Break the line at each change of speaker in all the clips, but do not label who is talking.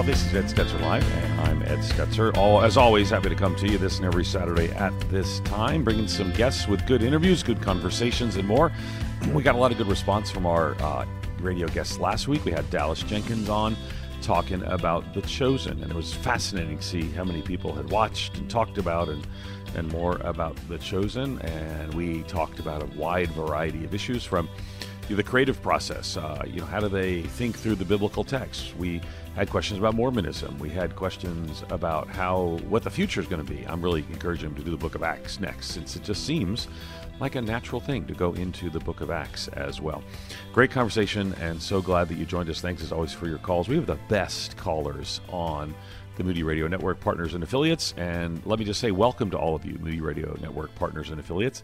Well, this is Ed Stetzer Live, and I'm Ed Stetzer. All, as always, happy to come to you this and every Saturday at this time, bringing some guests with good interviews, good conversations, and more. We got a lot of good response from our uh, radio guests last week. We had Dallas Jenkins on talking about The Chosen, and it was fascinating to see how many people had watched and talked about and and more about The Chosen. And we talked about a wide variety of issues from the creative process. Uh, you know, how do they think through the biblical text? We had questions about Mormonism. We had questions about how what the future is going to be. I'm really encouraging them to do the Book of Acts next, since it just seems like a natural thing to go into the book of Acts as well. Great conversation, and so glad that you joined us. Thanks as always for your calls. We have the best callers on the Moody Radio Network partners and affiliates. And let me just say, welcome to all of you, Moody Radio Network partners and affiliates.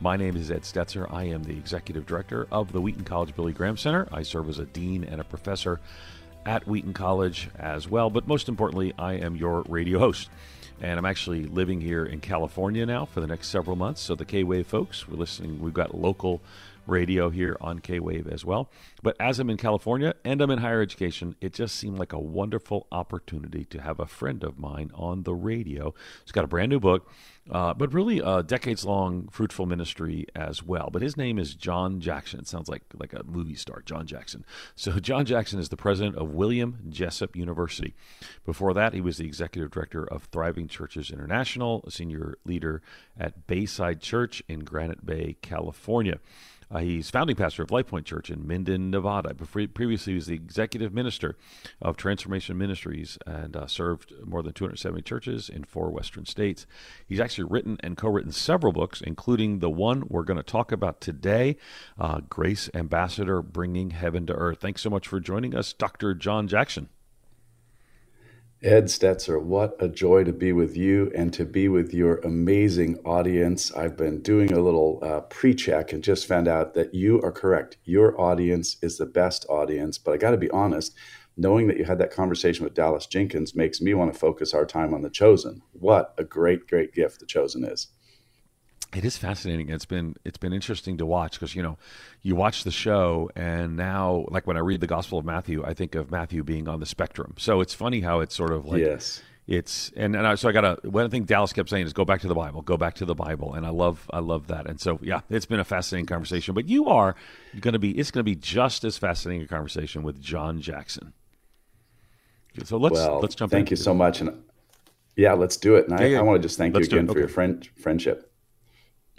My name is Ed Stetzer. I am the executive director of the Wheaton College Billy Graham Center. I serve as a dean and a professor at Wheaton College as well. But most importantly, I am your radio host. And I'm actually living here in California now for the next several months. So the K Wave folks, we're listening. We've got local radio here on K Wave as well. But as I'm in California and I'm in higher education, it just seemed like a wonderful opportunity to have a friend of mine on the radio. He's got a brand new book, uh, but really a decades long fruitful ministry as well. But his name is John Jackson. It sounds like, like a movie star, John Jackson. So, John Jackson is the president of William Jessup University. Before that, he was the executive director of Thriving Churches International, a senior leader at Bayside Church in Granite Bay, California. Uh, he's founding pastor of Life Point Church in Minden, Nevada. Before, previously, he was the executive minister of Transformation Ministries and uh, served more than 270 churches in four Western states. He's actually written and co-written several books, including the one we're going to talk about today, uh, Grace Ambassador: Bringing Heaven to Earth. Thanks so much for joining us, Dr. John Jackson.
Ed Stetzer, what a joy to be with you and to be with your amazing audience. I've been doing a little uh, pre check and just found out that you are correct. Your audience is the best audience. But I got to be honest, knowing that you had that conversation with Dallas Jenkins makes me want to focus our time on The Chosen. What a great, great gift The Chosen is.
It is fascinating. It's been it's been interesting to watch because you know you watch the show and now like when I read the Gospel of Matthew, I think of Matthew being on the spectrum. So it's funny how it's sort of like
yes.
It's and, and I, so I got to one thing Dallas kept saying is go back to the Bible, go back to the Bible, and I love I love that. And so yeah, it's been a fascinating conversation. But you are going to be it's going to be just as fascinating a conversation with John Jackson.
So let's well, let's jump. Thank you so much, and yeah, let's do it. And yeah, I, yeah. I, want to just thank let's you again okay. for your friend friendship.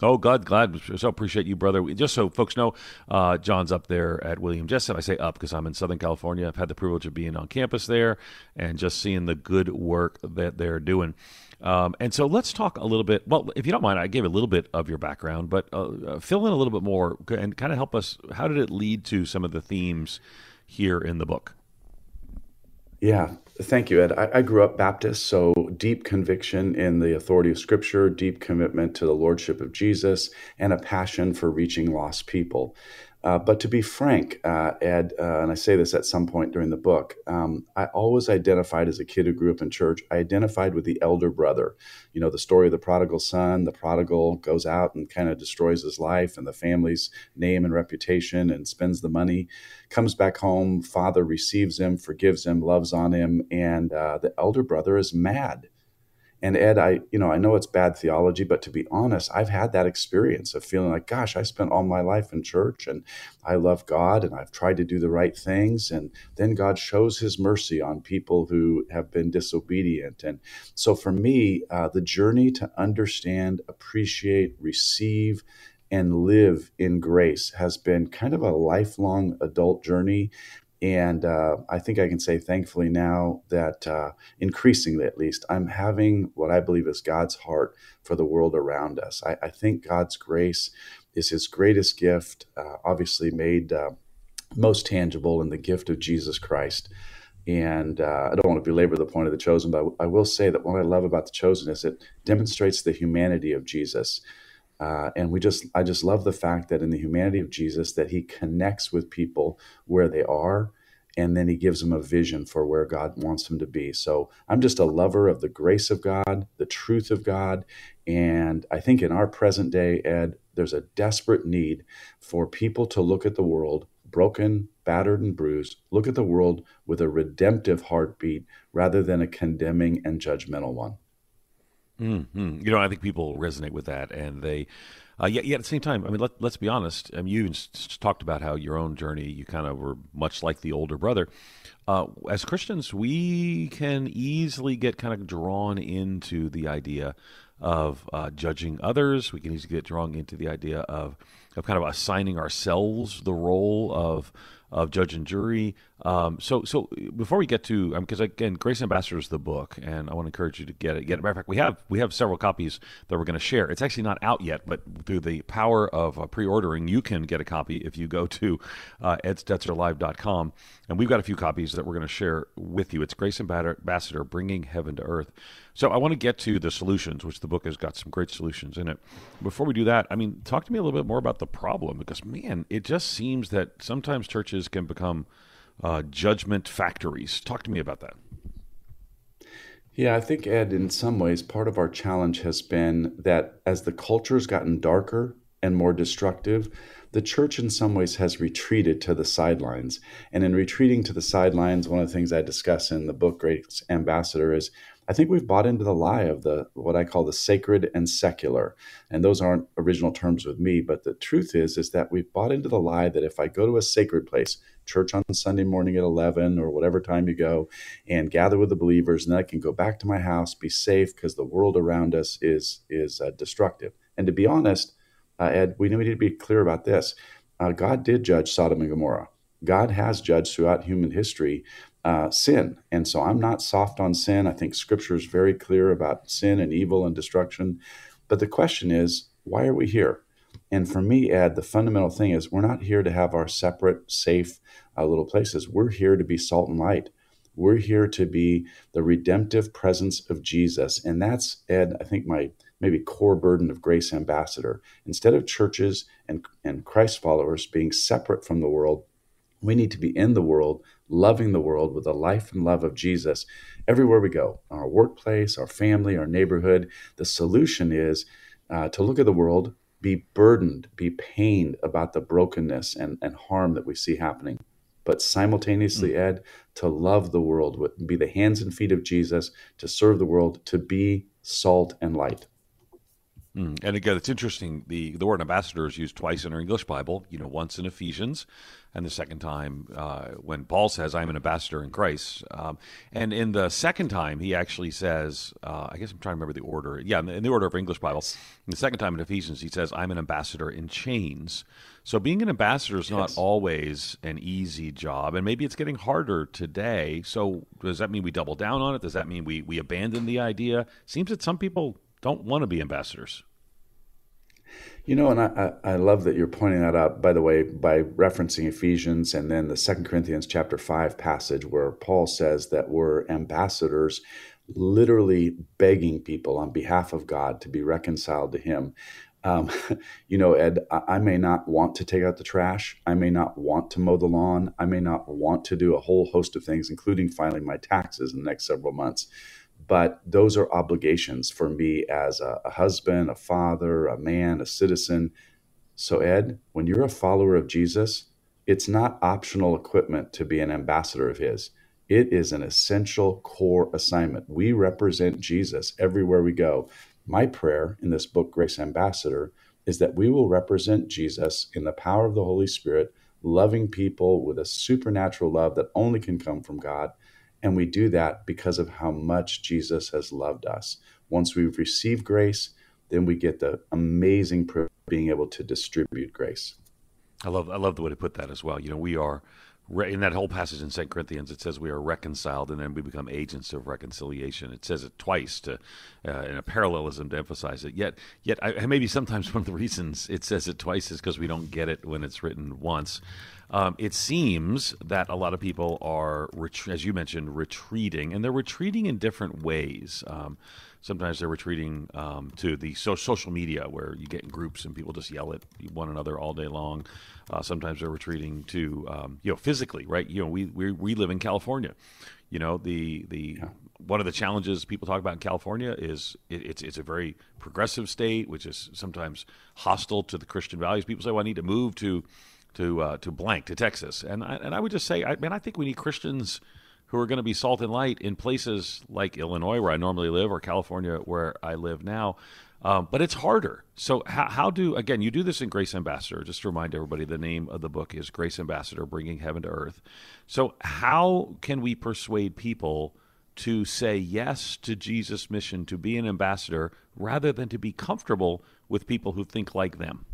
Oh, God, glad. So appreciate you, brother. Just so folks know, uh, John's up there at William Jessup. I say up because I'm in Southern California. I've had the privilege of being on campus there and just seeing the good work that they're doing. Um, and so let's talk a little bit. Well, if you don't mind, I gave a little bit of your background, but uh, uh fill in a little bit more and kind of help us. How did it lead to some of the themes here in the book?
Yeah, thank you, Ed. I, I, grew up Baptist, so deep conviction in the authority of Scripture, deep commitment to the Lordship of Jesus, and a passion for reaching lost people. Uh, but to be frank, uh, Ed, uh, and I say this at some point during the book, um, I always identified as a kid who grew up in church, I identified with the elder brother. You know, the story of the prodigal son, the prodigal goes out and kind of destroys his life and the family's name and reputation and spends the money, comes back home, father receives him, forgives him, loves on him, and uh, the elder brother is mad and Ed, I, you know, I know it's bad theology, but to be honest, I've had that experience of feeling like, gosh, I spent all my life in church and I love God and I've tried to do the right things. And then God shows his mercy on people who have been disobedient. And so for me, uh, the journey to understand, appreciate, receive, and live in grace has been kind of a lifelong adult journey and uh, I think I can say, thankfully, now that uh, increasingly at least, I'm having what I believe is God's heart for the world around us. I, I think God's grace is his greatest gift, uh, obviously made uh, most tangible in the gift of Jesus Christ. And uh, I don't want to belabor the point of the chosen, but I will say that what I love about the chosen is it demonstrates the humanity of Jesus. Uh, and we just i just love the fact that in the humanity of jesus that he connects with people where they are and then he gives them a vision for where god wants them to be so i'm just a lover of the grace of god the truth of god and i think in our present day ed there's a desperate need for people to look at the world broken, battered, and bruised. Look at the world with a redemptive heartbeat rather than a condemning and judgmental one.
Mm-hmm. You know, I think people resonate with that, and they. Uh, yet, yet at the same time, I mean, let, us be honest. I mean, you talked about how your own journey, you kind of were much like the older brother. Uh, as Christians, we can easily get kind of drawn into the idea of uh, judging others. We can easily get drawn into the idea of of kind of assigning ourselves the role of of judge and jury. Um, so, so before we get to, because um, again, Grace Ambassador is the book, and I want to encourage you to get it. Get it. Matter of fact, we have we have several copies that we're going to share. It's actually not out yet, but through the power of uh, pre-ordering, you can get a copy if you go to uh, edstetzerlive.com, and we've got a few copies that we're going to share with you. It's Grace Ambassador, bringing heaven to earth. So, I want to get to the solutions, which the book has got some great solutions in it. Before we do that, I mean, talk to me a little bit more about the problem, because man, it just seems that sometimes churches can become uh, judgment factories. Talk to me about that.
Yeah, I think, Ed, in some ways, part of our challenge has been that as the culture's gotten darker and more destructive, the church in some ways has retreated to the sidelines. And in retreating to the sidelines, one of the things I discuss in the book Grace Ambassador is I think we've bought into the lie of the what I call the sacred and secular. And those aren't original terms with me, but the truth is is that we've bought into the lie that if I go to a sacred place, church on Sunday morning at 11 or whatever time you go and gather with the believers and then I can go back to my house, be safe because the world around us is is uh, destructive. And to be honest, uh, Ed, we need to be clear about this. Uh, God did judge Sodom and Gomorrah. God has judged throughout human history uh, sin. And so I'm not soft on sin. I think scripture is very clear about sin and evil and destruction. But the question is, why are we here? And for me, Ed, the fundamental thing is we're not here to have our separate, safe uh, little places. We're here to be salt and light. We're here to be the redemptive presence of Jesus. And that's, Ed, I think my maybe core burden of Grace Ambassador. Instead of churches and, and Christ followers being separate from the world, we need to be in the world, loving the world with the life and love of Jesus everywhere we go, our workplace, our family, our neighborhood. The solution is uh, to look at the world, be burdened, be pained about the brokenness and, and harm that we see happening. But simultaneously, mm. Ed, to love the world, be the hands and feet of Jesus, to serve the world, to be salt and light.
Mm. And again, it's interesting. The the word ambassador is used twice in our English Bible. You know, once in Ephesians, and the second time uh, when Paul says, "I'm an ambassador in Christ." Um, and in the second time, he actually says, uh, "I guess I'm trying to remember the order." Yeah, in the, in the order of English Bible. In the second time in Ephesians, he says, "I'm an ambassador in chains." So being an ambassador is not yes. always an easy job, and maybe it's getting harder today. So does that mean we double down on it? Does that mean we we abandon the idea? Seems that some people don't want to be ambassadors.
You know, and I, I love that you're pointing that out, by the way, by referencing Ephesians and then the Second Corinthians chapter 5 passage where Paul says that we're ambassadors, literally begging people on behalf of God to be reconciled to Him. Um, you know, Ed, I may not want to take out the trash. I may not want to mow the lawn. I may not want to do a whole host of things, including filing my taxes in the next several months but those are obligations for me as a, a, husband, a father, a man, a citizen. So, Ed, when you're a follower of Jesus, it's not optional equipment to be an ambassador of His. It is an essential core assignment. We represent Jesus everywhere we go. My prayer in this book, Grace Ambassador, is that we will represent Jesus in the power of the Holy Spirit, loving people with a supernatural love that only can come from God and we do that because of how much Jesus has loved us. Once we've received grace, then we get the amazing privilege of being able to distribute grace.
I love I love the way to put that as well. You know, we are in that whole passage in Second Corinthians. It says we are reconciled, and then we become agents of reconciliation. It says it twice to uh, in a parallelism to emphasize it. Yet, yet I, maybe sometimes one of the reasons it says it twice is because we don't get it when it's written once. Um, it seems that a lot of people are, as you mentioned, retreating, and they're retreating in different ways. Um, sometimes they're retreating um, to the so- social media where you get in groups and people just yell at one another all day long. Uh, sometimes they're retreating to, um, you know, physically, right? You know, we, we, we live in California. You know, the the yeah. one of the challenges people talk about in California is it, it's it's a very progressive state, which is sometimes hostile to the Christian values. People say, "Well, I need to move to." to uh, to blank to Texas, and I, and I would just say, I mean, I think we need Christians who are going to be salt and light in places like Illinois, where I normally live, or California, where I live now. Um, but it's harder. So, how, how, do, again, you do this in Grace Ambassador. Just to remind everybody, the name of the book is Grace Ambassador Bringing Heaven to Earth. So, how can we persuade people to say yes to Jesus' mission to be an ambassador rather than to be comfortable with people who think like them?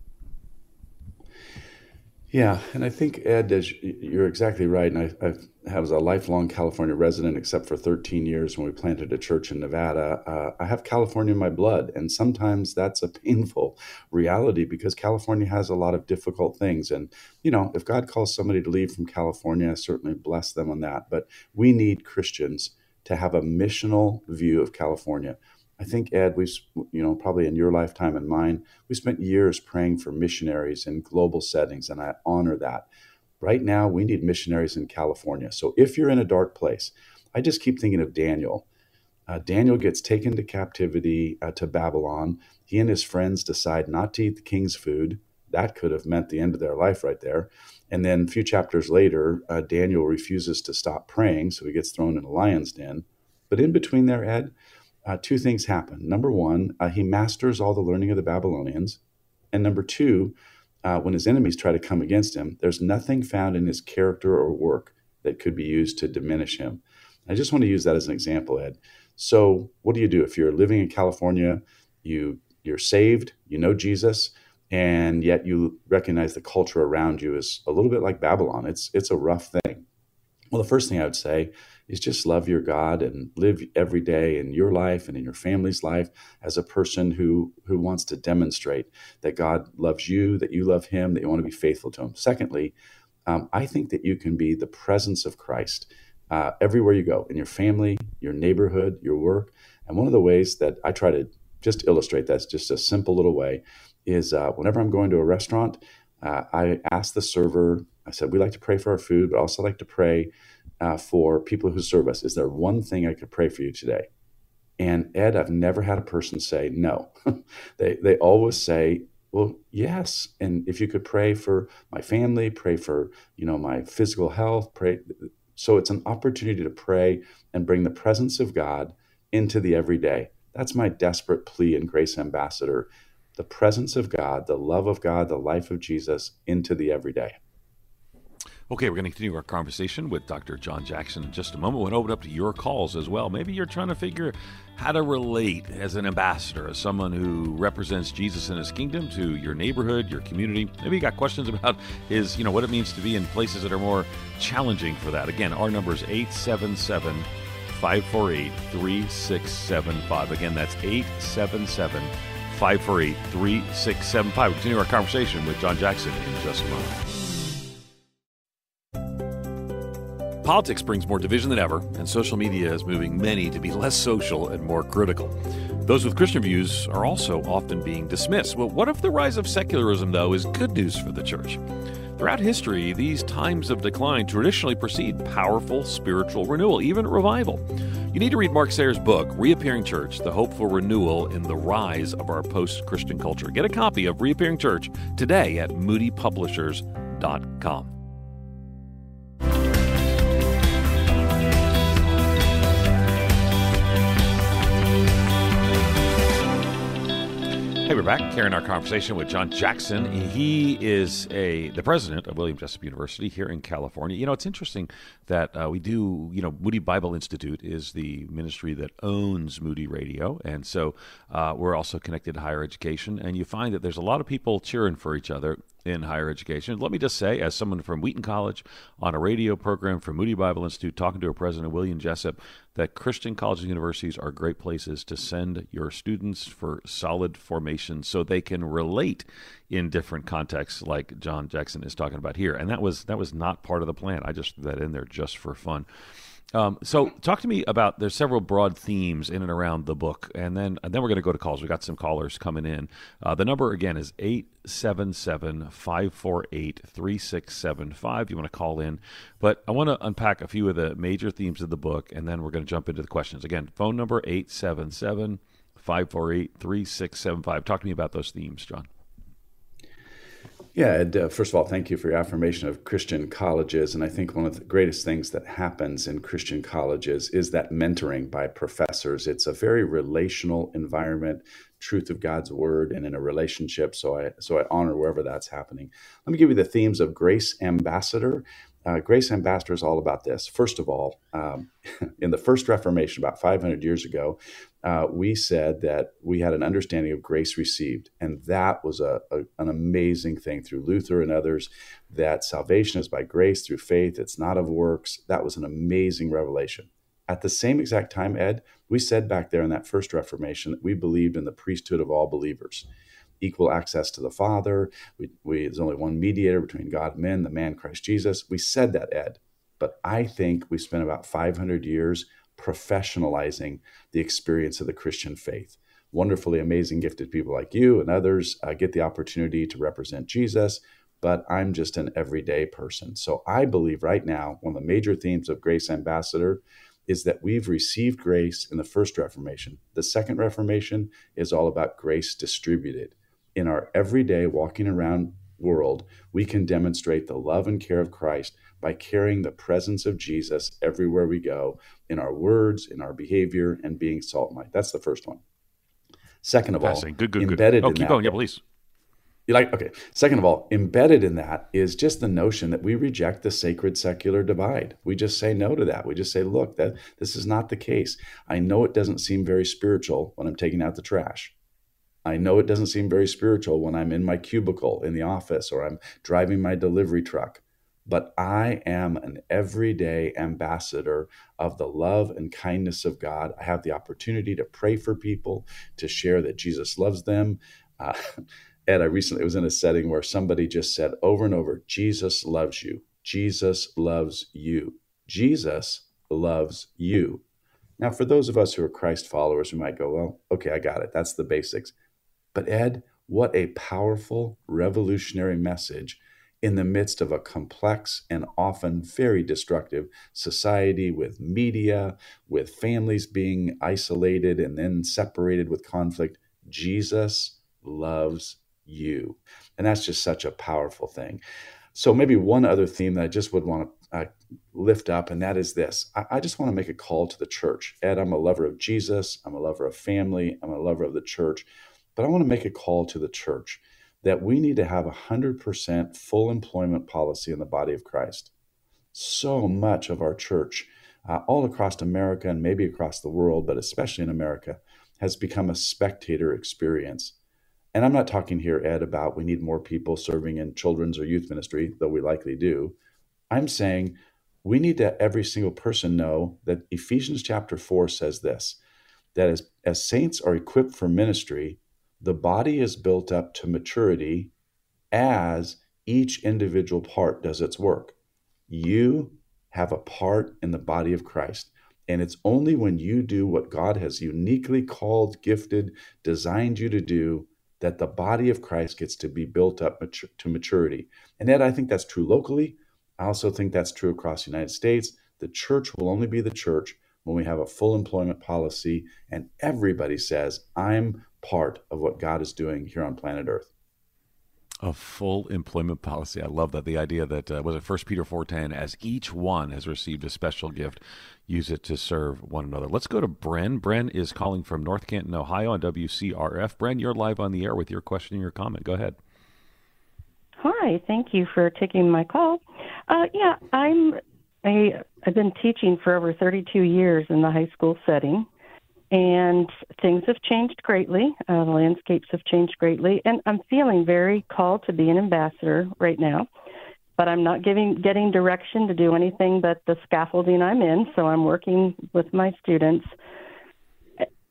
Yeah, and I think Ed, you're exactly right, and I, I was a lifelong California resident, except for 13 years when we planted a church in Nevada. Uh, I have California in my blood, and sometimes that's a painful reality because California has a lot of difficult things. And you know, if God calls somebody to leave from California, I certainly bless them on that. But we need Christians to have a missional view of California. I think, Ed, we've, you know, probably in your lifetime and mine, we spent years praying for missionaries in global settings, and I honor that. Right now, we need missionaries in California. So if you're in a dark place, I just keep thinking of Daniel. Uh, Daniel gets taken to captivity uh, to Babylon. He and his friends decide not to eat the king's food. That could have meant the end of their life right there. And then a few chapters later, uh, Daniel refuses to stop praying, so he gets thrown in a lion's den. But in between there, Ed, uh, two things happen. Number one, uh, he masters all the learning of the Babylonians. And number two, uh, when his enemies try to come against him, there's nothing found in his character or work that could be used to diminish him. I just want to use that as an example, Ed. So, what do you do if you're living in California? You you're saved, you know Jesus, and yet you recognize the culture around you is a little bit like Babylon. It's it's a rough thing. Well, the first thing I would say is just love your God and live every day in your life and in your family's life as a person who who wants to demonstrate that God loves you, that you love Him, that you want to be faithful to Him. Secondly, um, I think that you can be the presence of Christ uh, everywhere you go in your family, your neighborhood, your work. And one of the ways that I try to just illustrate that's just a simple little way is uh, whenever I'm going to a restaurant, uh, I asked the server. I said we like to pray for our food, but also like to pray uh, for people who serve us. Is there one thing I could pray for you today? And Ed, I've never had a person say no. they they always say, well, yes. And if you could pray for my family, pray for you know my physical health, pray. So it's an opportunity to pray and bring the presence of God into the everyday. That's my desperate plea and Grace Ambassador the presence of God, the love of God, the life of Jesus into the everyday.
Okay, we're going to continue our conversation with Dr. John Jackson in just a moment. We'll open up to your calls as well. Maybe you're trying to figure how to relate as an ambassador, as someone who represents Jesus and his kingdom to your neighborhood, your community. Maybe you got questions about his, you know, what it means to be in places that are more challenging for that. Again, our number is 877 548 3675. Again, that's 877 548 3675. We'll continue our conversation with John Jackson in just a moment. Politics brings more division than ever, and social media is moving many to be less social and more critical. Those with Christian views are also often being dismissed. Well, what if the rise of secularism, though, is good news for the church? Throughout history, these times of decline traditionally precede powerful spiritual renewal, even revival. You need to read Mark Sayers' book, Reappearing Church The Hope for Renewal in the Rise of Our Post Christian Culture. Get a copy of Reappearing Church today at moodypublishers.com. Hey, we're back carrying our conversation with John Jackson. He is a the president of William Jessup University here in California. You know, it's interesting that uh, we do. You know, Moody Bible Institute is the ministry that owns Moody Radio, and so uh, we're also connected to higher education. And you find that there's a lot of people cheering for each other in higher education. Let me just say, as someone from Wheaton College on a radio program from Moody Bible Institute, talking to a president, William Jessup, that Christian colleges and universities are great places to send your students for solid formation so they can relate in different contexts like John Jackson is talking about here. And that was that was not part of the plan. I just threw that in there just for fun. Um, so, talk to me about there's several broad themes in and around the book, and then and then we're going to go to calls. We got some callers coming in. Uh, the number again is 877-548-3675. You want to call in, but I want to unpack a few of the major themes of the book, and then we're going to jump into the questions. Again, phone number 877 548 3675. Talk to me about those themes, John.
Yeah, Ed, uh, first of all, thank you for your affirmation of Christian colleges. And I think one of the greatest things that happens in Christian colleges is that mentoring by professors. It's a very relational environment, truth of God's word, and in a relationship. So I so I honor wherever that's happening. Let me give you the themes of Grace Ambassador uh, Grace Ambassador is all about this. First of all, um, in the first Reformation, about 500 years ago, uh, we said that we had an understanding of grace received. And that was a, a, an amazing thing through Luther and others that salvation is by grace through faith, it's not of works. That was an amazing revelation. At the same exact time, Ed, we said back there in that first Reformation that we believed in the priesthood of all believers equal access to the Father. We, we, there's only one mediator between God and men, the man Christ Jesus. We said that, Ed. But I think we spent about 500 years professionalizing the experience of the Christian faith. Wonderfully amazing, gifted people like you and others uh, get the opportunity to represent Jesus, but I'm just an everyday person. So I believe right now, one of the major themes of Grace Ambassador is that we've received grace in the first Reformation. The second Reformation is all about grace distributed in our everyday walking around world, we can demonstrate the love and care of Christ by carrying the presence of Jesus everywhere we go in our words, in our behavior, and being salt and light. That's the first one. Second of all, good, good, embedded
good. Oh,
in
keep
that,
going. Yeah, please.
You like okay. Second of all, embedded in that is just the notion that we reject the sacred secular divide. We just say no to that. We just say, look, that this is not the case. I know it doesn't seem very spiritual when I'm taking out the trash. I know it doesn't seem very spiritual when I'm in my cubicle in the office or I'm driving my delivery truck, but I am an everyday ambassador of the love and kindness of God. I have the opportunity to pray for people, to share that Jesus loves them. Uh, Ed, I recently was in a setting where somebody just said over and over, Jesus loves you. Jesus loves you. Jesus loves you. Now, for those of us who are Christ followers, we might go, well, okay, I got it. That's the basics. But, Ed, what a powerful, revolutionary message in the midst of a complex and often very destructive society with media, with families being isolated and then separated with conflict. Jesus loves you. And that's just such a powerful thing. So, maybe one other theme that I just would want to uh, lift up, and that is this I, I just want to make a call to the church. Ed, I'm a lover of Jesus, I'm a lover of family, I'm a lover of the church. But I want to make a call to the church that we need to have a 100% full employment policy in the body of Christ. So much of our church, uh, all across America and maybe across the world, but especially in America, has become a spectator experience. And I'm not talking here, Ed, about we need more people serving in children's or youth ministry, though we likely do. I'm saying we need to every single person know that Ephesians chapter 4 says this that as, as saints are equipped for ministry, the body is built up to maturity as each individual part does its work. You have a part in the body of Christ. And it's only when you do what God has uniquely called, gifted, designed you to do that the body of Christ gets to be built up to maturity. And Ed, I think that's true locally. I also think that's true across the United States. The church will only be the church when we have a full employment policy and everybody says, I'm part of what God is doing here on planet Earth.
A full employment policy. I love that. The idea that uh, was it First Peter four ten, as each one has received a special gift, use it to serve one another. Let's go to Bren. Bren is calling from North Canton, Ohio, on WCRF. Bren, you're live on the air with your question and your comment. Go ahead.
Hi, thank you for taking my call. Uh, yeah, I'm a I've been teaching for over 32 years in the high school setting, and things have changed greatly. Uh, the landscapes have changed greatly, and I'm feeling very called to be an ambassador right now. But I'm not giving getting direction to do anything but the scaffolding I'm in. So I'm working with my students.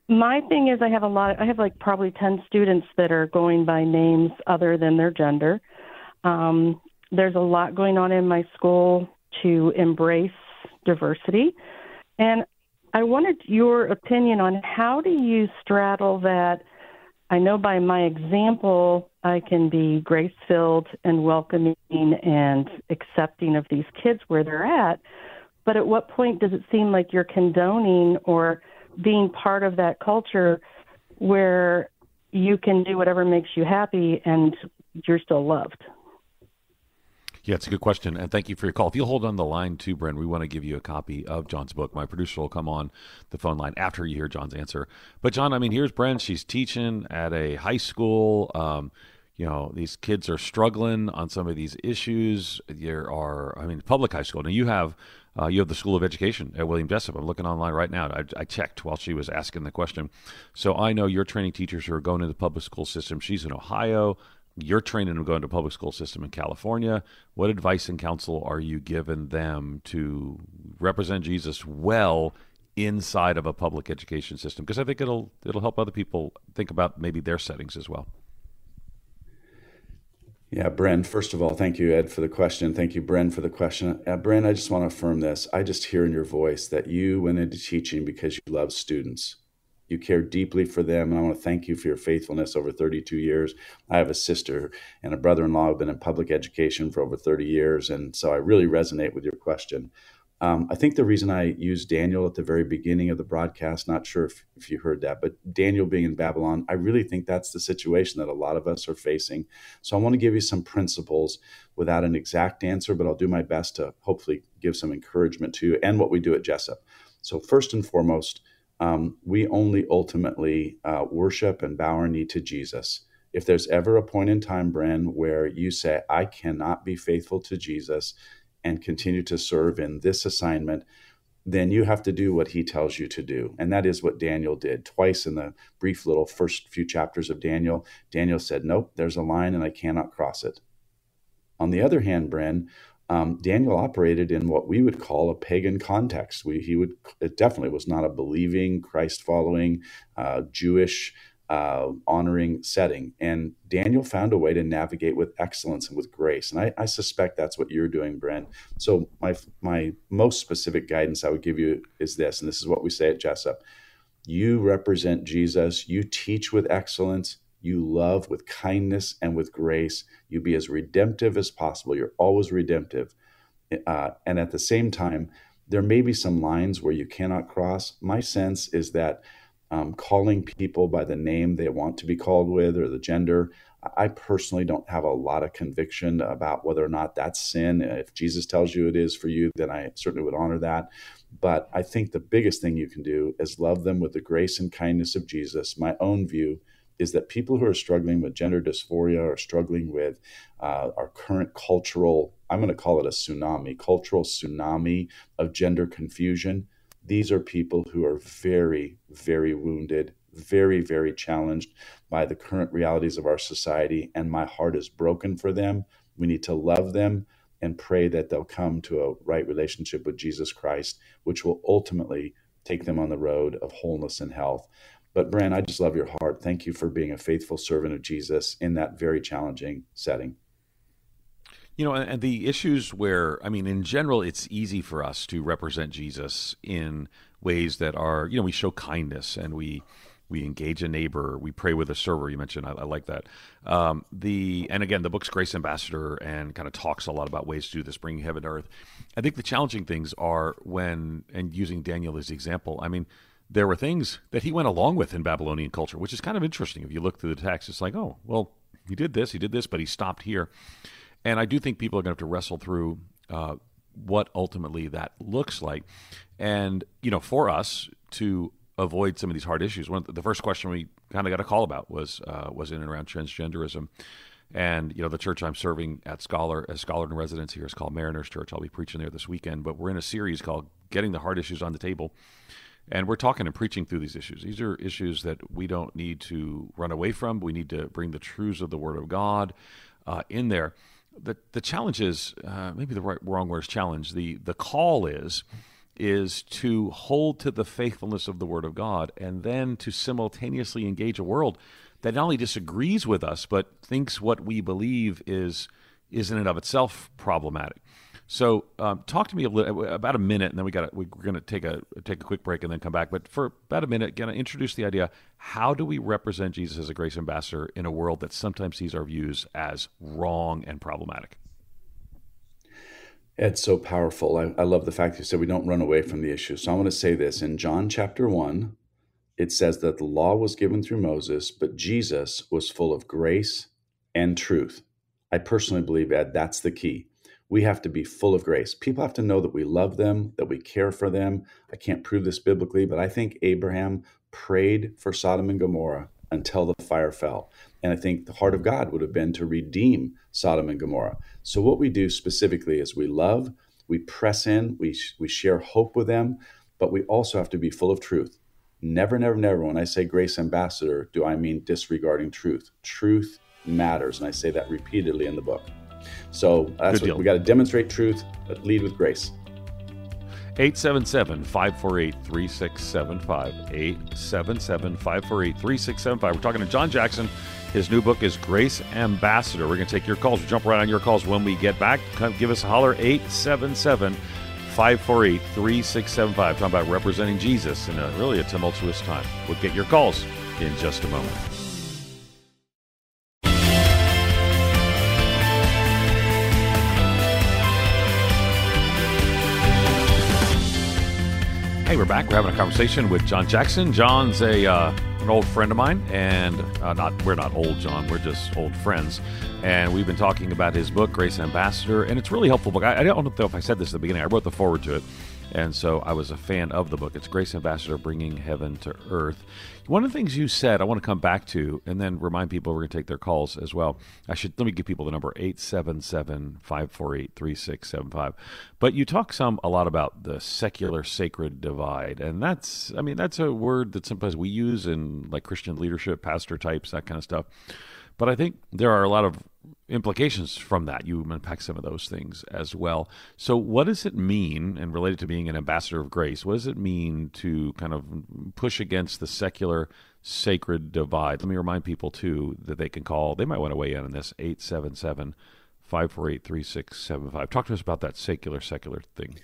My thing is, I have a lot. I have like probably ten students that are going by names other than their gender. Um, there's a lot going on in my school to embrace diversity, and I wanted your opinion on how do you straddle that? I know by my example, I can be grace filled and welcoming and accepting of these kids where they're at. But at what point does it seem like you're condoning or being part of that culture where you can do whatever makes you happy and you're still loved?
Yeah, it's a good question, and thank you for your call. If you'll hold on the line too, Brent, we want to give you a copy of John's book. My producer will come on the phone line after you hear John's answer. But John, I mean, here's Brent. She's teaching at a high school. Um, you know, these kids are struggling on some of these issues. There are, I mean, public high school. Now you have uh, you have the School of Education at William Jessup. I'm looking online right now. I, I, checked while she was asking the question. So I know you're training teachers who are going to the public school system. She's in Ohio. You're training them to public school system in California. What advice and counsel are you giving them to represent Jesus well inside of a public education system? Because I think it'll it'll help other people think about maybe their settings as well.
Yeah, Bren, first of all, thank you, Ed, for the question. Thank you, Bren, for the question. Uh, Bren, I just want to affirm this. I just hear in your voice that you went into teaching because you love students. You care deeply for them. And I want to thank you for your faithfulness over 32 years. I have a sister and a brother in law who've been in public education for over 30 years. And so I really resonate with your question. Um, I think the reason I used Daniel at the very beginning of the broadcast, not sure if, if you heard that, but Daniel being in Babylon, I really think that's the situation that a lot of us are facing. So I want to give you some principles without an exact answer, but I'll do my best to hopefully give some encouragement to you and what we do at Jessup. So, first and foremost, um, we only ultimately uh, worship and bow our knee to Jesus. If there's ever a point in time, Bren, where you say, I cannot be faithful to Jesus and continue to serve in this assignment, then you have to do what he tells you to do. And that is what Daniel did twice in the brief little first few chapters of Daniel. Daniel said, Nope, there's a line and I cannot cross it. On the other hand, Bren, um, Daniel operated in what we would call a pagan context. We, he would it definitely was not a believing, Christ following, uh, Jewish uh, honoring setting. And Daniel found a way to navigate with excellence and with grace. And I, I, suspect that's what you're doing, Brent. So my my most specific guidance I would give you is this, and this is what we say at Jessup. You represent Jesus. You teach with excellence. You love with kindness and with grace. You be as redemptive as possible. You're always redemptive. Uh, and at the same time, there may be some lines where you cannot cross. My sense is that um, calling people by the name they want to be called with or the gender. I personally don't have a lot of conviction about whether or not that's sin. If Jesus tells you it is for you, then I certainly would honor that. But I think the biggest thing you can do is love them with the grace and kindness of Jesus. My own view is that people who are struggling with gender dysphoria or struggling with uh, our current cultural, I'm going to call it a tsunami, cultural tsunami of gender confusion these are people who are very, very wounded, very, very challenged by the current realities of our society. And my heart is broken for them. We need to love them and pray that they'll come to a right relationship with Jesus Christ, which will ultimately take them on the road of wholeness and health. But, Bran, I just love your heart. Thank you for being a faithful servant of Jesus in that very challenging setting.
You know, and the issues where, I mean, in general, it's easy for us to represent Jesus in ways that are, you know, we show kindness and we we engage a neighbor, we pray with a server. You mentioned, I, I like that. Um, the and again, the book's Grace Ambassador and kind of talks a lot about ways to do this, bringing heaven to earth. I think the challenging things are when and using Daniel as the example. I mean, there were things that he went along with in Babylonian culture, which is kind of interesting. If you look through the text, it's like, oh, well, he did this, he did this, but he stopped here. And I do think people are going to have to wrestle through uh, what ultimately that looks like. And, you know, for us to avoid some of these hard issues, one the first question we kind of got a call about was uh, was in and around transgenderism. And you know the church I'm serving at Scholar as Scholar in residence here is called Mariners Church. I'll be preaching there this weekend. But we're in a series called "Getting the Hard Issues on the Table," and we're talking and preaching through these issues. These are issues that we don't need to run away from. We need to bring the truths of the Word of God uh, in there the the challenge is uh, maybe the right wrong word is challenge. The the call is is to hold to the faithfulness of the Word of God and then to simultaneously engage a world that not only disagrees with us but thinks what we believe is is in and of itself problematic. So, um, talk to me a little, about a minute, and then we got we're going to take a take a quick break and then come back. But for about a minute, going to introduce the idea: how do we represent Jesus as a grace ambassador in a world that sometimes sees our views as wrong and problematic?
It's so powerful. I, I love the fact that you said we don't run away from the issue. So I want to say this in John chapter one, it says that the law was given through Moses, but Jesus was full of grace and truth. I personally believe, Ed, that's the key we have to be full of grace. People have to know that we love them, that we care for them. I can't prove this biblically, but I think Abraham prayed for Sodom and Gomorrah until the fire fell. And I think the heart of God would have been to redeem Sodom and Gomorrah. So, what we do specifically is we love, we press in, we, we share hope with them, but we also have to be full of truth. Never, never, never, when I say grace ambassador, do I mean disregarding truth. Truth matters. And I say that repeatedly in the book. So that's what we got to demonstrate truth, but lead with grace.
877 548 3675. 877 548 3675. We're talking to John Jackson. His new book is Grace Ambassador. We're going to take your calls. We'll jump right on your calls when we get back. Come give us a holler 877 548 3675. Talking about representing Jesus in a really a tumultuous time. We'll get your calls in just a moment. Hey, we're back. We're having a conversation with John Jackson. John's a uh, an old friend of mine, and uh, not we're not old, John. We're just old friends, and we've been talking about his book, Grace Ambassador, and it's really helpful book. I, I don't know if I said this at the beginning. I wrote the foreword to it, and so I was a fan of the book. It's Grace Ambassador Bringing Heaven to Earth. One of the things you said, I want to come back to and then remind people we're going to take their calls as well. I should, let me give people the number 877 548 3675. But you talk some, a lot about the secular sacred divide. And that's, I mean, that's a word that sometimes we use in like Christian leadership, pastor types, that kind of stuff. But I think there are a lot of implications from that. You unpack some of those things as well. So, what does it mean, and related to being an ambassador of grace, what does it mean to kind of push against the secular sacred divide? Let me remind people, too, that they can call, they might want to weigh in on this 877 548 3675. Talk to us about that secular, secular thing.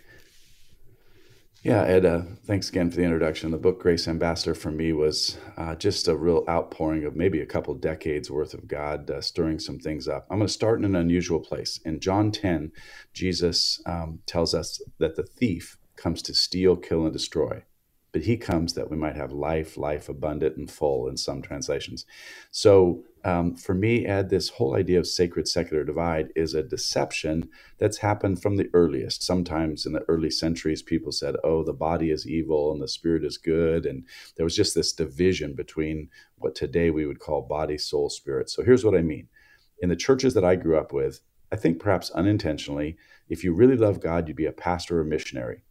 Yeah, Ed, uh, thanks again for the introduction. The book Grace Ambassador for me was uh, just a real outpouring of maybe a couple decades worth of God uh, stirring some things up. I'm going to start in an unusual place. In John 10, Jesus um, tells us that the thief comes to steal, kill, and destroy but he comes that we might have life, life abundant and full in some translations. So um, for me, Ed, this whole idea of sacred secular divide is a deception that's happened from the earliest. Sometimes in the early centuries, people said, oh, the body is evil and the spirit is good. And there was just this division between what today we would call body, soul, spirit. So here's what I mean. In the churches that I grew up with, I think perhaps unintentionally, if you really love God, you'd be a pastor or missionary.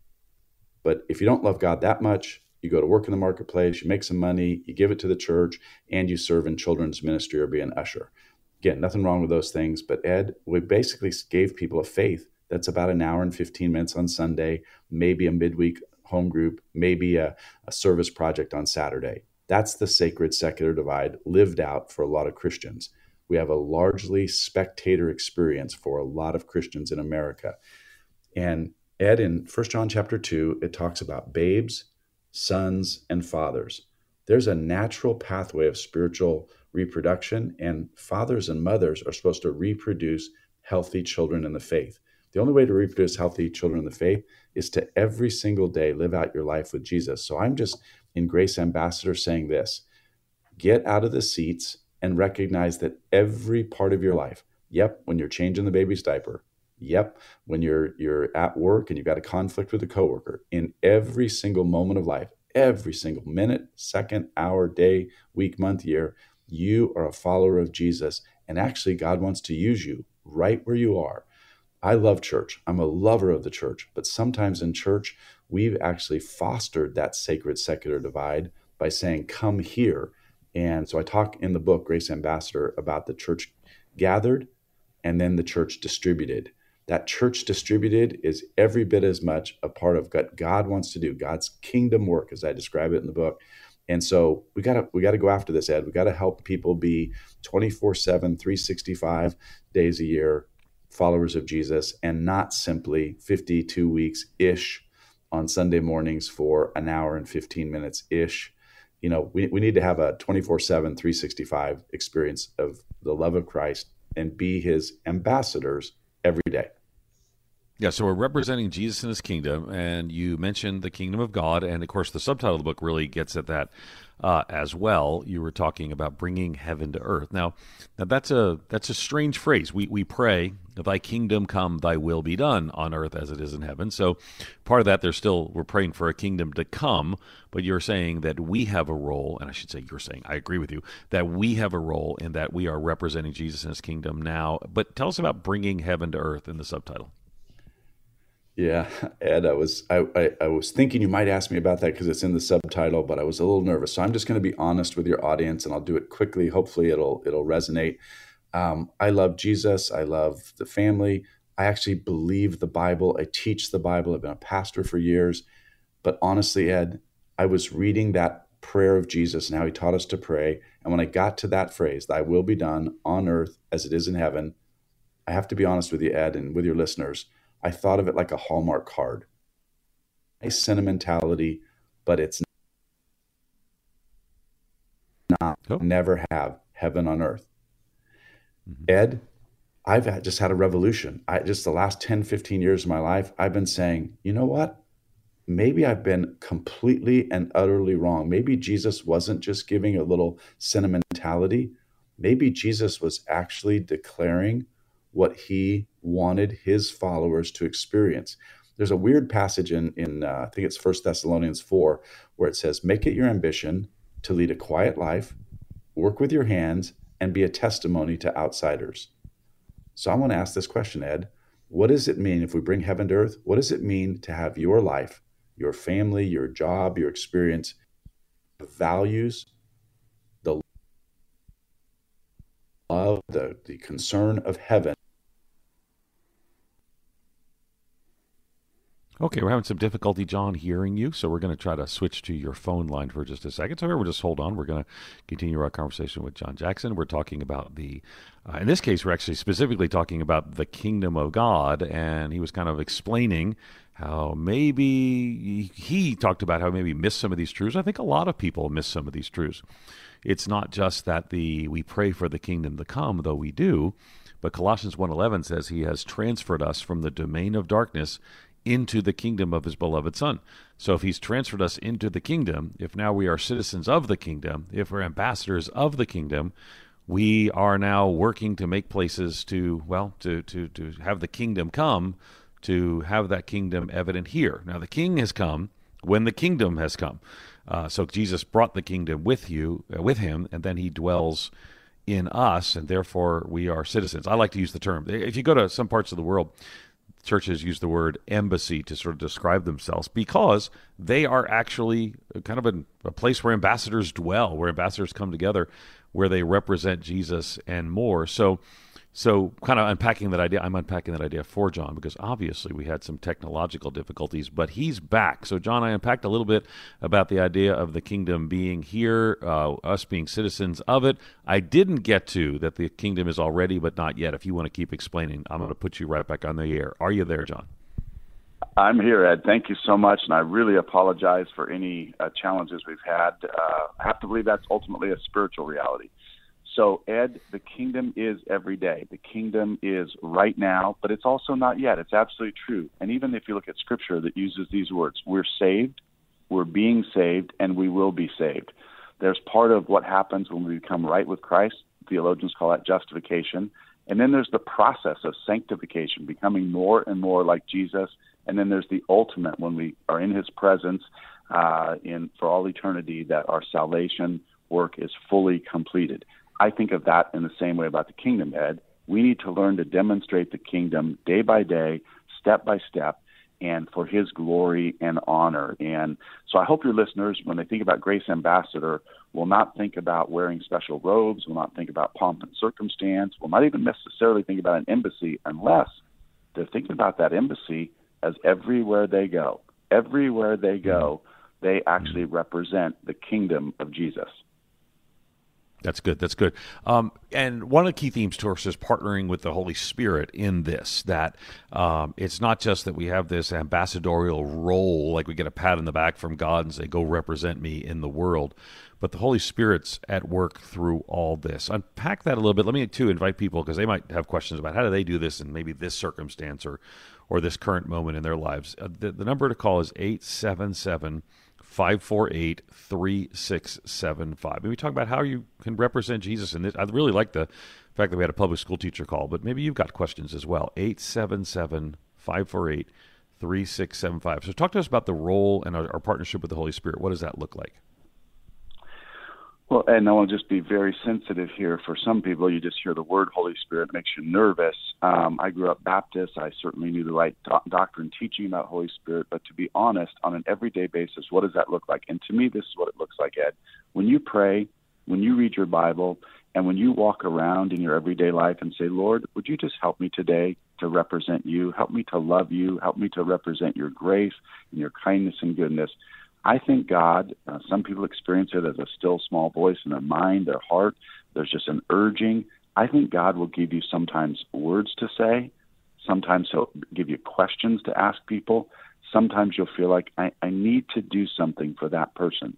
But if you don't love God that much, you go to work in the marketplace, you make some money, you give it to the church, and you serve in children's ministry or be an usher. Again, nothing wrong with those things. But Ed, we basically gave people a faith that's about an hour and 15 minutes on Sunday, maybe a midweek home group, maybe a, a service project on Saturday. That's the sacred secular divide lived out for a lot of Christians. We have a largely spectator experience for a lot of Christians in America. And Ed, in 1 John chapter 2, it talks about babes, sons, and fathers. There's a natural pathway of spiritual reproduction, and fathers and mothers are supposed to reproduce healthy children in the faith. The only way to reproduce healthy children in the faith is to every single day live out your life with Jesus. So I'm just in Grace Ambassador saying this get out of the seats and recognize that every part of your life, yep, when you're changing the baby's diaper, Yep, when you're you're at work and you've got a conflict with a coworker, in every single moment of life, every single minute, second, hour, day, week, month, year, you are a follower of Jesus and actually God wants to use you right where you are. I love church. I'm a lover of the church, but sometimes in church, we've actually fostered that sacred secular divide by saying, Come here. And so I talk in the book, Grace Ambassador, about the church gathered and then the church distributed that church distributed is every bit as much a part of what God wants to do, God's kingdom work, as I describe it in the book. And so we gotta we gotta go after this, Ed. We gotta help people be 24-7, 365 days a year followers of Jesus and not simply 52 weeks ish on Sunday mornings for an hour and 15 minutes ish. You know, we, we need to have a 24 7, 365 experience of the love of Christ and be his ambassadors every day.
Yeah, so we're representing Jesus and his kingdom, and you mentioned the kingdom of God, and of course, the subtitle of the book really gets at that uh, as well. You were talking about bringing heaven to earth. Now, now that's a that's a strange phrase. We we pray, "Thy kingdom come, Thy will be done on earth as it is in heaven." So, part of that, there's still we're praying for a kingdom to come, but you're saying that we have a role, and I should say you're saying I agree with you that we have a role in that we are representing Jesus and His kingdom now. But tell us about bringing heaven to earth in the subtitle.
Yeah, Ed, I was I, I, I, was thinking you might ask me about that because it's in the subtitle, but I was a little nervous. So I'm just going to be honest with your audience, and I'll do it quickly. Hopefully, it'll it'll resonate. Um, I love Jesus. I love the family. I actually believe the Bible. I teach the Bible. I've been a pastor for years. But honestly, Ed, I was reading that prayer of Jesus and how he taught us to pray. And when I got to that phrase, Thy will be done on earth as it is in heaven, I have to be honest with you, Ed, and with your listeners I thought of it like a Hallmark card. Nice sentimentality, but it's not, oh. never have heaven on earth. Mm-hmm. Ed, I've had, just had a revolution. I just the last 10, 15 years of my life, I've been saying, you know what? Maybe I've been completely and utterly wrong. Maybe Jesus wasn't just giving a little sentimentality. Maybe Jesus was actually declaring what he wanted his followers to experience. There's a weird passage in, in uh, I think it's First Thessalonians 4, where it says, Make it your ambition to lead a quiet life, work with your hands, and be a testimony to outsiders. So I want to ask this question, Ed. What does it mean if we bring heaven to earth? What does it mean to have your life, your family, your job, your experience, the values, the love, the, the concern of heaven
Okay, we're having some difficulty, John, hearing you, so we're going to try to switch to your phone line for just a second. So we'll just hold on. We're going to continue our conversation with John Jackson. We're talking about the, uh, in this case, we're actually specifically talking about the kingdom of God, and he was kind of explaining how maybe he talked about how maybe missed some of these truths. I think a lot of people miss some of these truths. It's not just that the we pray for the kingdom to come, though we do, but Colossians 1:11 says he has transferred us from the domain of darkness into the kingdom of his beloved Son. So if he's transferred us into the kingdom, if now we are citizens of the kingdom, if we're ambassadors of the kingdom, we are now working to make places to, well, to, to, to have the kingdom come, to have that kingdom evident here. Now, the king has come when the kingdom has come. Uh, so Jesus brought the kingdom with you, uh, with him, and then he dwells in us, and therefore we are citizens. I like to use the term. If you go to some parts of the world, churches use the word embassy to sort of describe themselves because they are actually kind of a, a, place where ambassadors dwell, where ambassadors come together, where they represent Jesus and more. So so, kind of unpacking that idea, I'm unpacking that idea for John because obviously we had some technological difficulties, but he's back. So, John, I unpacked a little bit about the idea of the kingdom being here, uh, us being citizens of it. I didn't get to that the kingdom is already, but not yet. If you want to keep explaining, I'm going to put you right back on the air. Are you there, John?
I'm here, Ed. Thank you so much, and I really apologize for any uh, challenges we've had. Uh, I have to believe that's ultimately a spiritual reality. So, Ed, the kingdom is every day. The kingdom is right now, but it's also not yet. It's absolutely true. And even if you look at scripture that uses these words, we're saved, we're being saved, and we will be saved. There's part of what happens when we become right with Christ. Theologians call that justification. And then there's the process of sanctification, becoming more and more like Jesus. And then there's the ultimate when we are in his presence uh, in for all eternity that our salvation work is fully completed. I think of that in the same way about the kingdom, Ed. We need to learn to demonstrate the kingdom day by day, step by step, and for his glory and honor. And so I hope your listeners, when they think about Grace Ambassador, will not think about wearing special robes, will not think about pomp and circumstance, will not even necessarily think about an embassy unless they're thinking about that embassy as everywhere they go. Everywhere they go, they actually represent the kingdom of Jesus.
That's good. That's good. Um, and one of the key themes to us is partnering with the Holy Spirit in this. That um, it's not just that we have this ambassadorial role, like we get a pat on the back from God and say, "Go represent me in the world," but the Holy Spirit's at work through all this. Unpack that a little bit. Let me too invite people because they might have questions about how do they do this in maybe this circumstance or or this current moment in their lives. Uh, the, the number to call is 877 548 3675. Maybe talk about how you can represent Jesus in this. I really like the fact that we had a public school teacher call, but maybe you've got questions as well. 877 548 3675. So, talk to us about the role and our, our, partnership with the Holy Spirit. What does that look like?
Well, and I want to just be very sensitive here. For some people, you just hear the word Holy Spirit, it makes you nervous. Um, I grew up Baptist. I certainly knew the right do- doctrine teaching about Holy Spirit. But to be honest, on an everyday basis, what does that look like? And to me, this is what it looks like, Ed. When you pray, when you read your Bible, and when you walk around in your everyday life and say, Lord, would you just help me today to represent you? Help me to love you. Help me to represent your grace and your kindness and goodness. I think God, uh, some people experience it as a still small voice in their mind, their heart. There's just an urging. I think God will give you sometimes words to say. Sometimes He'll give you questions to ask people. Sometimes you'll feel like, I, I need to do something for that person.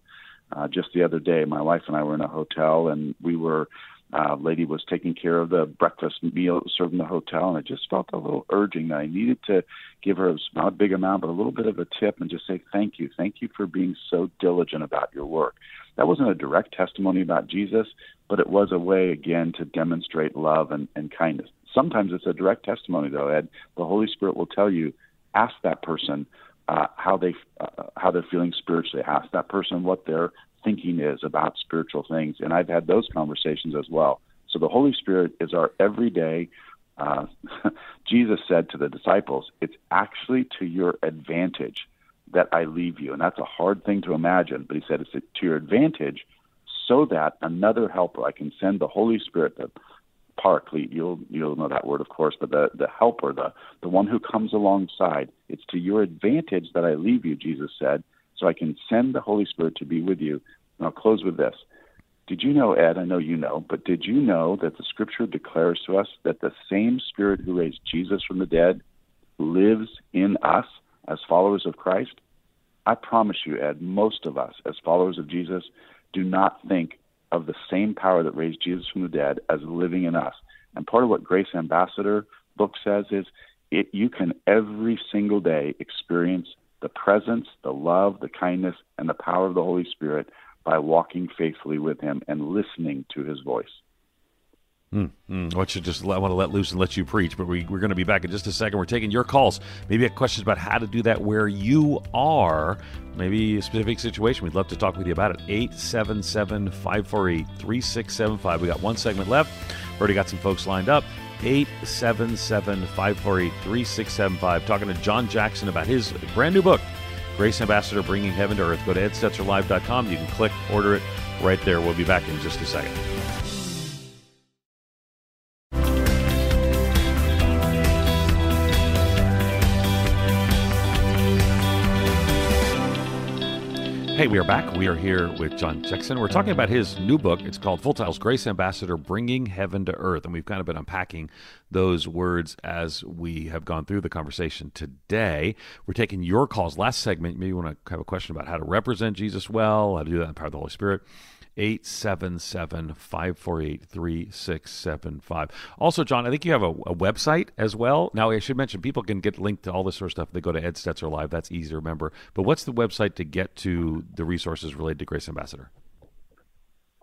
Uh, just the other day, my wife and I were in a hotel, and we were. Uh, lady was taking care of the breakfast meal served in the hotel, and I just felt a little urging that I needed to give her not a big amount, but a little bit of a tip, and just say thank you, thank you for being so diligent about your work. That wasn't a direct testimony about Jesus, but it was a way again to demonstrate love and, and kindness. Sometimes it's a direct testimony, though. Ed, the Holy Spirit will tell you, ask that person uh, how they uh, how they're feeling spiritually. Ask that person what their thinking is about spiritual things, and I've had those conversations as well. So the Holy Spirit is our everyday. Uh, Jesus said to the disciples, "It's actually to your advantage that I leave you," and that's a hard thing to imagine. But he said it's to your advantage, so that another helper, I can send the Holy Spirit, the paraclete. You'll you'll know that word, of course, but the the helper, the the one who comes alongside. It's to your advantage that I leave you, Jesus said, so I can send the Holy Spirit to be with you. And I'll close with this. Did you know, Ed? I know you know, but did you know that the Scripture declares to us that the same Spirit who raised Jesus from the dead lives in us as followers of Christ? I promise you, Ed, most of us as followers of Jesus do not think of the same power that raised Jesus from the dead as living in us. And part of what Grace Ambassador book says is it, you can every single day experience the presence, the love, the kindness, and the power of the Holy Spirit by walking faithfully with Him and listening to His voice.
Mm. I you just I want to let loose and let you preach, but we, we're going to be back in just a second. We're taking your calls. Maybe you questions about how to do that where you are, maybe a specific situation. We'd love to talk with you about it. 877 548 3675. We got one segment left. Already got some folks lined up. 877 548 3675. Talking to John Jackson about his brand new book, Grace Ambassador Bringing Heaven to Earth. Go to edstetzerlive.com. You can click, order it right there. We'll be back in just a second. Hey, we are back. We are here with John Jackson. We're talking about his new book. It's called Full Titles Grace Ambassador Bringing Heaven to Earth. And we've kind of been unpacking those words as we have gone through the conversation today. We're taking your calls. Last segment, maybe you want to have a question about how to represent Jesus well, how to do that in the power of the Holy Spirit. 877 548 3675. Also, John, I think you have a, a, website as well. Now, I should mention people can get linked to all this sort of stuff. They go to Ed Stetzer Live. That's easy to remember. But what's the website to get to the resources related to Grace Ambassador?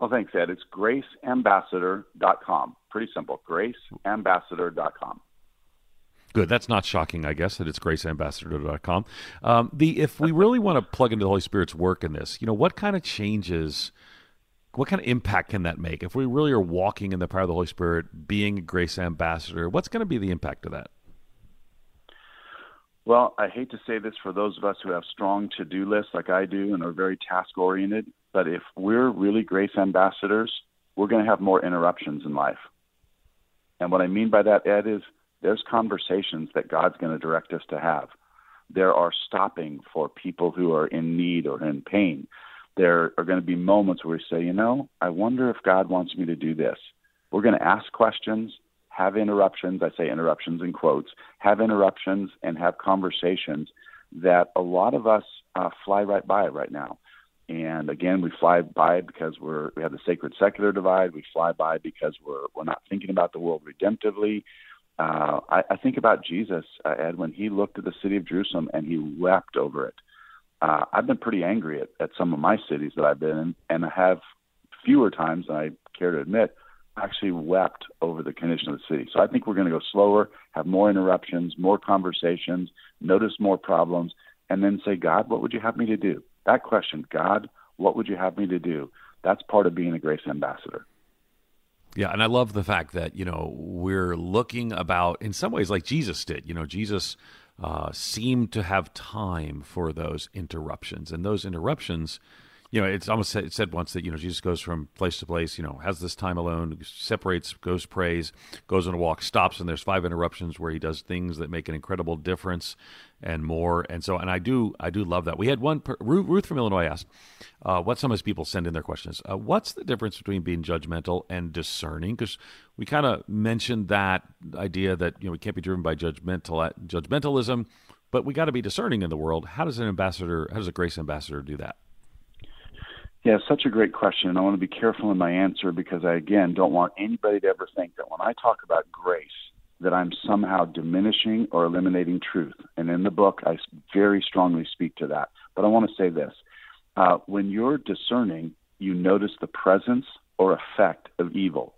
Well, thanks, Ed. It's graceambassador.com. Pretty simple. Graceambassador.com.
Good. That's not shocking, I guess, that it's graceambassador.com. Um, the if we really want to plug into the Holy Spirit's work in this, you know, what kind of changes – what kind of impact can that make if we really are walking in the power of the Holy Spirit, being a grace ambassador? What's going to be the impact of that?
Well, I hate to say this for those of us who have strong to do lists like I do and are very task oriented, but if we're really grace ambassadors, we're going to have more interruptions in life. And what I mean by that, Ed, is there's conversations that God's going to direct us to have. There are stopping for people who are in need or in pain there are going to be moments where we say, you know, I wonder if God wants me to do this. We're going to ask questions, have interruptions. I say interruptions in quotes, have interruptions and have conversations that a lot of us uh, fly right by right now. And again, we fly by because we're we have the sacred secular divide. We fly by because we're we're not thinking about the world redemptively. Uh, I, I think about Jesus, uh, Ed, when he looked at the city of Jerusalem and he wept over it. Uh, I've been pretty angry at, at some of my cities that I've been in, and I have fewer times than I care to admit actually wept over the condition of the city. So I think we're going to go slower, have more interruptions, more conversations, notice more problems, and then say, God, what would you have me to do? That question, God, what would you have me to do? That's part of being a grace ambassador.
Yeah, and I love the fact that you know we're looking about in some ways like Jesus did. You know, Jesus uh, seemed to have time for those interruptions, and those interruptions you know, it's almost said, said once that you know Jesus goes from place to place. You know, has this time alone, separates, goes prays, goes on a walk, stops, and there's five interruptions where he does things that make an incredible difference and more. And so, and I do, I do love that. We had one per, Ruth from Illinois asked, uh, what some of people send in their questions. Uh, what's the difference between being judgmental and discerning? Because we kind of mentioned that idea that you know we can't be driven by judgmental judgmentalism, but we got to be discerning in the world. How does an ambassador, how does a grace ambassador do that?
Yeah, such a great question. And I want to be careful in my answer because I, again, don't want anybody to ever think that when I talk about grace, that I'm somehow diminishing or eliminating truth. And in the book, I very strongly speak to that. But I want to say this uh, when you're discerning, you notice the presence or effect of evil.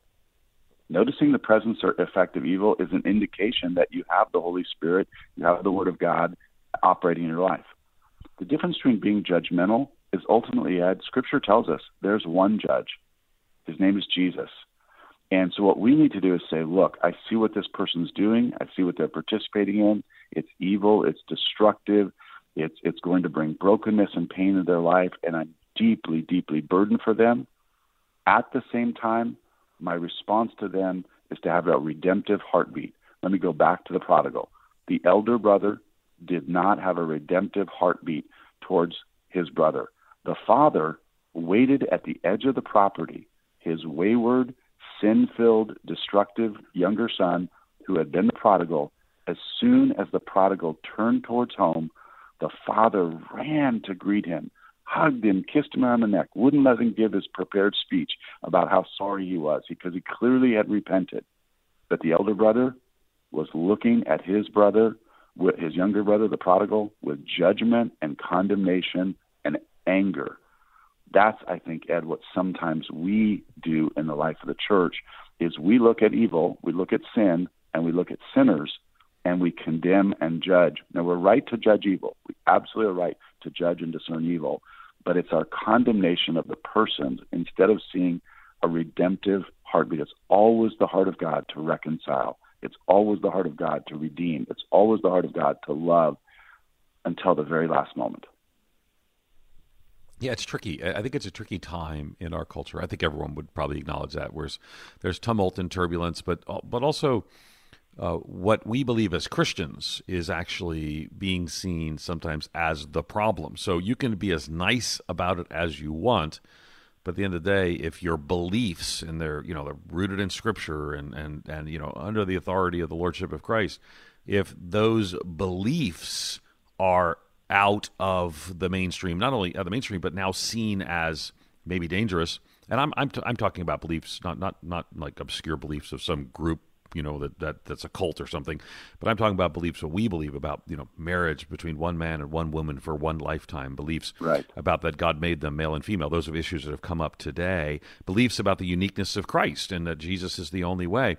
Noticing the presence or effect of evil is an indication that you have the Holy Spirit, you have the Word of God operating in your life. The difference between being judgmental is ultimately, Ed, Scripture tells us there's one judge. His name is Jesus. And so what we need to do is say, look, I see what this person's doing. I see what they're participating in. It's evil. It's destructive. It's it's going to bring brokenness and pain in their life, and I'm deeply, deeply burdened for them. At the same time, my response to them is to have a redemptive heartbeat. Let me go back to the prodigal. The elder brother did not have a redemptive heartbeat towards his brother. The father waited at the edge of the property, his wayward, sin filled, destructive younger son, who had been the prodigal. As soon as the prodigal turned towards home, the father ran to greet him, hugged him, kissed him on the neck, wouldn't let him give his prepared speech about how sorry he was because he clearly had repented. But the elder brother was looking at his brother, his younger brother, the prodigal, with judgment and condemnation anger. That's, I think, Ed, what sometimes we do in the life of the church is we look at evil, we look at sin, and we look at sinners, and we condemn and judge. Now, we're right to judge evil. We absolutely are right to judge and discern evil, but it's our condemnation of the person instead of seeing a redemptive heartbeat. It's always the heart of God to reconcile. It's always the heart of God to redeem. It's always the heart of God to love until the very last moment.
Yeah, it's tricky. I think it's a tricky time in our culture. I think everyone would probably acknowledge that. Whereas there's tumult and turbulence, but but also uh, what we believe as Christians is actually being seen sometimes as the problem. So you can be as nice about it as you want, but at the end of the day, if your beliefs and they're you know they're rooted in Scripture and and and you know under the authority of the Lordship of Christ, if those beliefs are out of the mainstream, not only of the mainstream, but now seen as maybe dangerous. And I'm I'm, t- I'm talking about beliefs, not not not like obscure beliefs of some group, you know, that, that that's a cult or something. But I'm talking about beliefs that we believe about, you know, marriage between one man and one woman for one lifetime. Beliefs
right.
about that God made them male and female. Those are issues that have come up today. Beliefs about the uniqueness of Christ and that Jesus is the only way.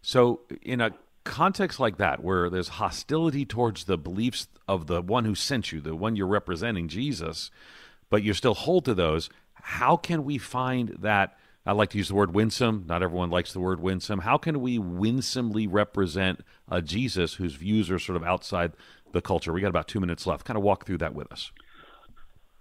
So in a context like that, where there's hostility towards the beliefs of the one who sent you, the one you're representing, Jesus, but you still hold to those, how can we find that? I like to use the word winsome. Not everyone likes the word winsome. How can we winsomely represent a Jesus whose views are sort of outside the culture? We got about two minutes left. Kind of walk through that with us.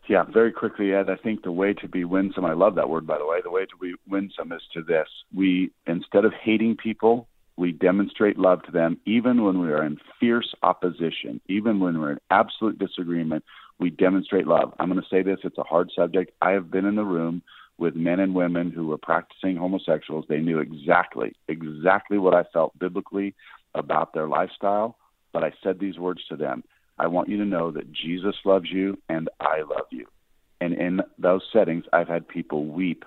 Yeah, very quickly, Ed. I think the way to be winsome, I love that word, by the way. The way to be winsome is to this. We, instead of hating people, we demonstrate love to them even when we are in fierce opposition, even when we're in absolute disagreement. We demonstrate love. I'm going to say this, it's a hard subject. I have been in the room with men and women who were practicing homosexuals. They knew exactly, exactly what I felt biblically about their lifestyle, but I said these words to them I want you to know that Jesus loves you and I love you. And in those settings, I've had people weep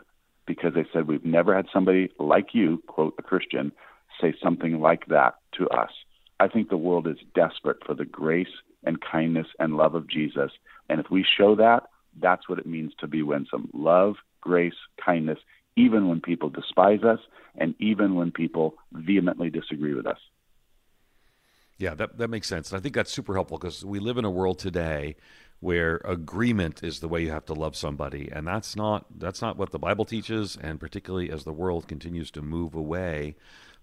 because they said, We've never had somebody like you, quote, a Christian, say something like that to us. I think the world is desperate for the grace and kindness and love of Jesus. And if we show that, that's what it means to be winsome love, grace, kindness, even when people despise us and even when people vehemently disagree with us.
Yeah, that, that makes sense. And I think that's super helpful because we live in a world today where agreement is the way you have to love somebody and that's not that's not what the bible teaches and particularly as the world continues to move away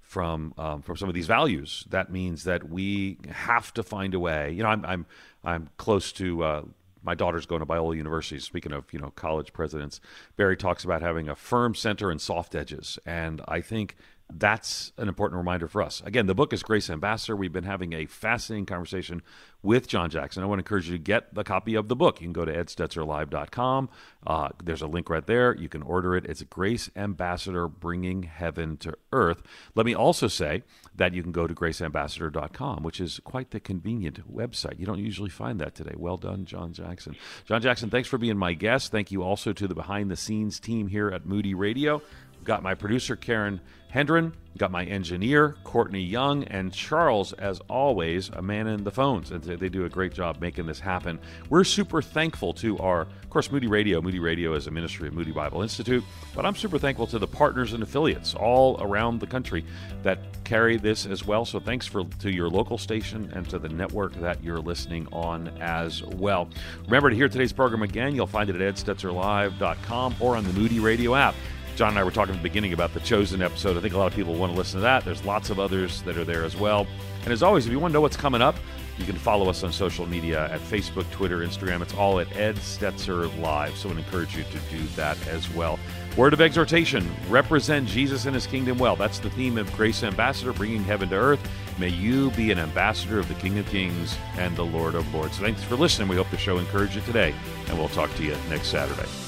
from um, from some of these values that means that we have to find a way you know i'm i'm i'm close to uh, my daughter's going to Biola University. Speaking of, you know, college presidents, Barry talks about having a firm center and soft edges, and I think that's an important reminder for us. Again, the book is Grace Ambassador. We've been having a fascinating conversation with John Jackson. I want to encourage you to get the copy of the book. You can go to edstetzerlive.com. Uh, there's a link right there. You can order it. It's Grace Ambassador Bringing Heaven to Earth. Let me also say that you can go to graceambassador.com, which is quite the convenient website. You don't usually find that today. Well done, John Jackson. John Jackson, thanks for being my guest. Thank you also to the behind the scenes team here at Moody Radio. Got my producer, Karen Hendren, got my engineer, Courtney Young, and Charles, as always, a man in the phones. And they do a great job making this happen. We're super thankful to our, of course, Moody Radio. Moody Radio is a ministry of Moody Bible Institute, but I'm super thankful to the partners and affiliates all around the country that carry this as well. So thanks for to your local station and to the network that you're listening on as well. Remember to hear today's program again. You'll find it at edstetzerlive.com or on the Moody Radio app. John and I were talking at the beginning about the Chosen episode. I think a lot of people want to listen to that. There's lots of others that are there as well. And as always, if you want to know what's coming up, you can follow us on social media at Facebook, Twitter, Instagram. It's all at Ed Stetzer Live. So I would encourage you to do that as well. Word of exhortation represent Jesus and his kingdom well. That's the theme of Grace Ambassador, bringing heaven to earth. May you be an ambassador of the King of Kings and the Lord of Lords. Thanks for listening. We hope the show encouraged you today, and we'll talk to you next Saturday.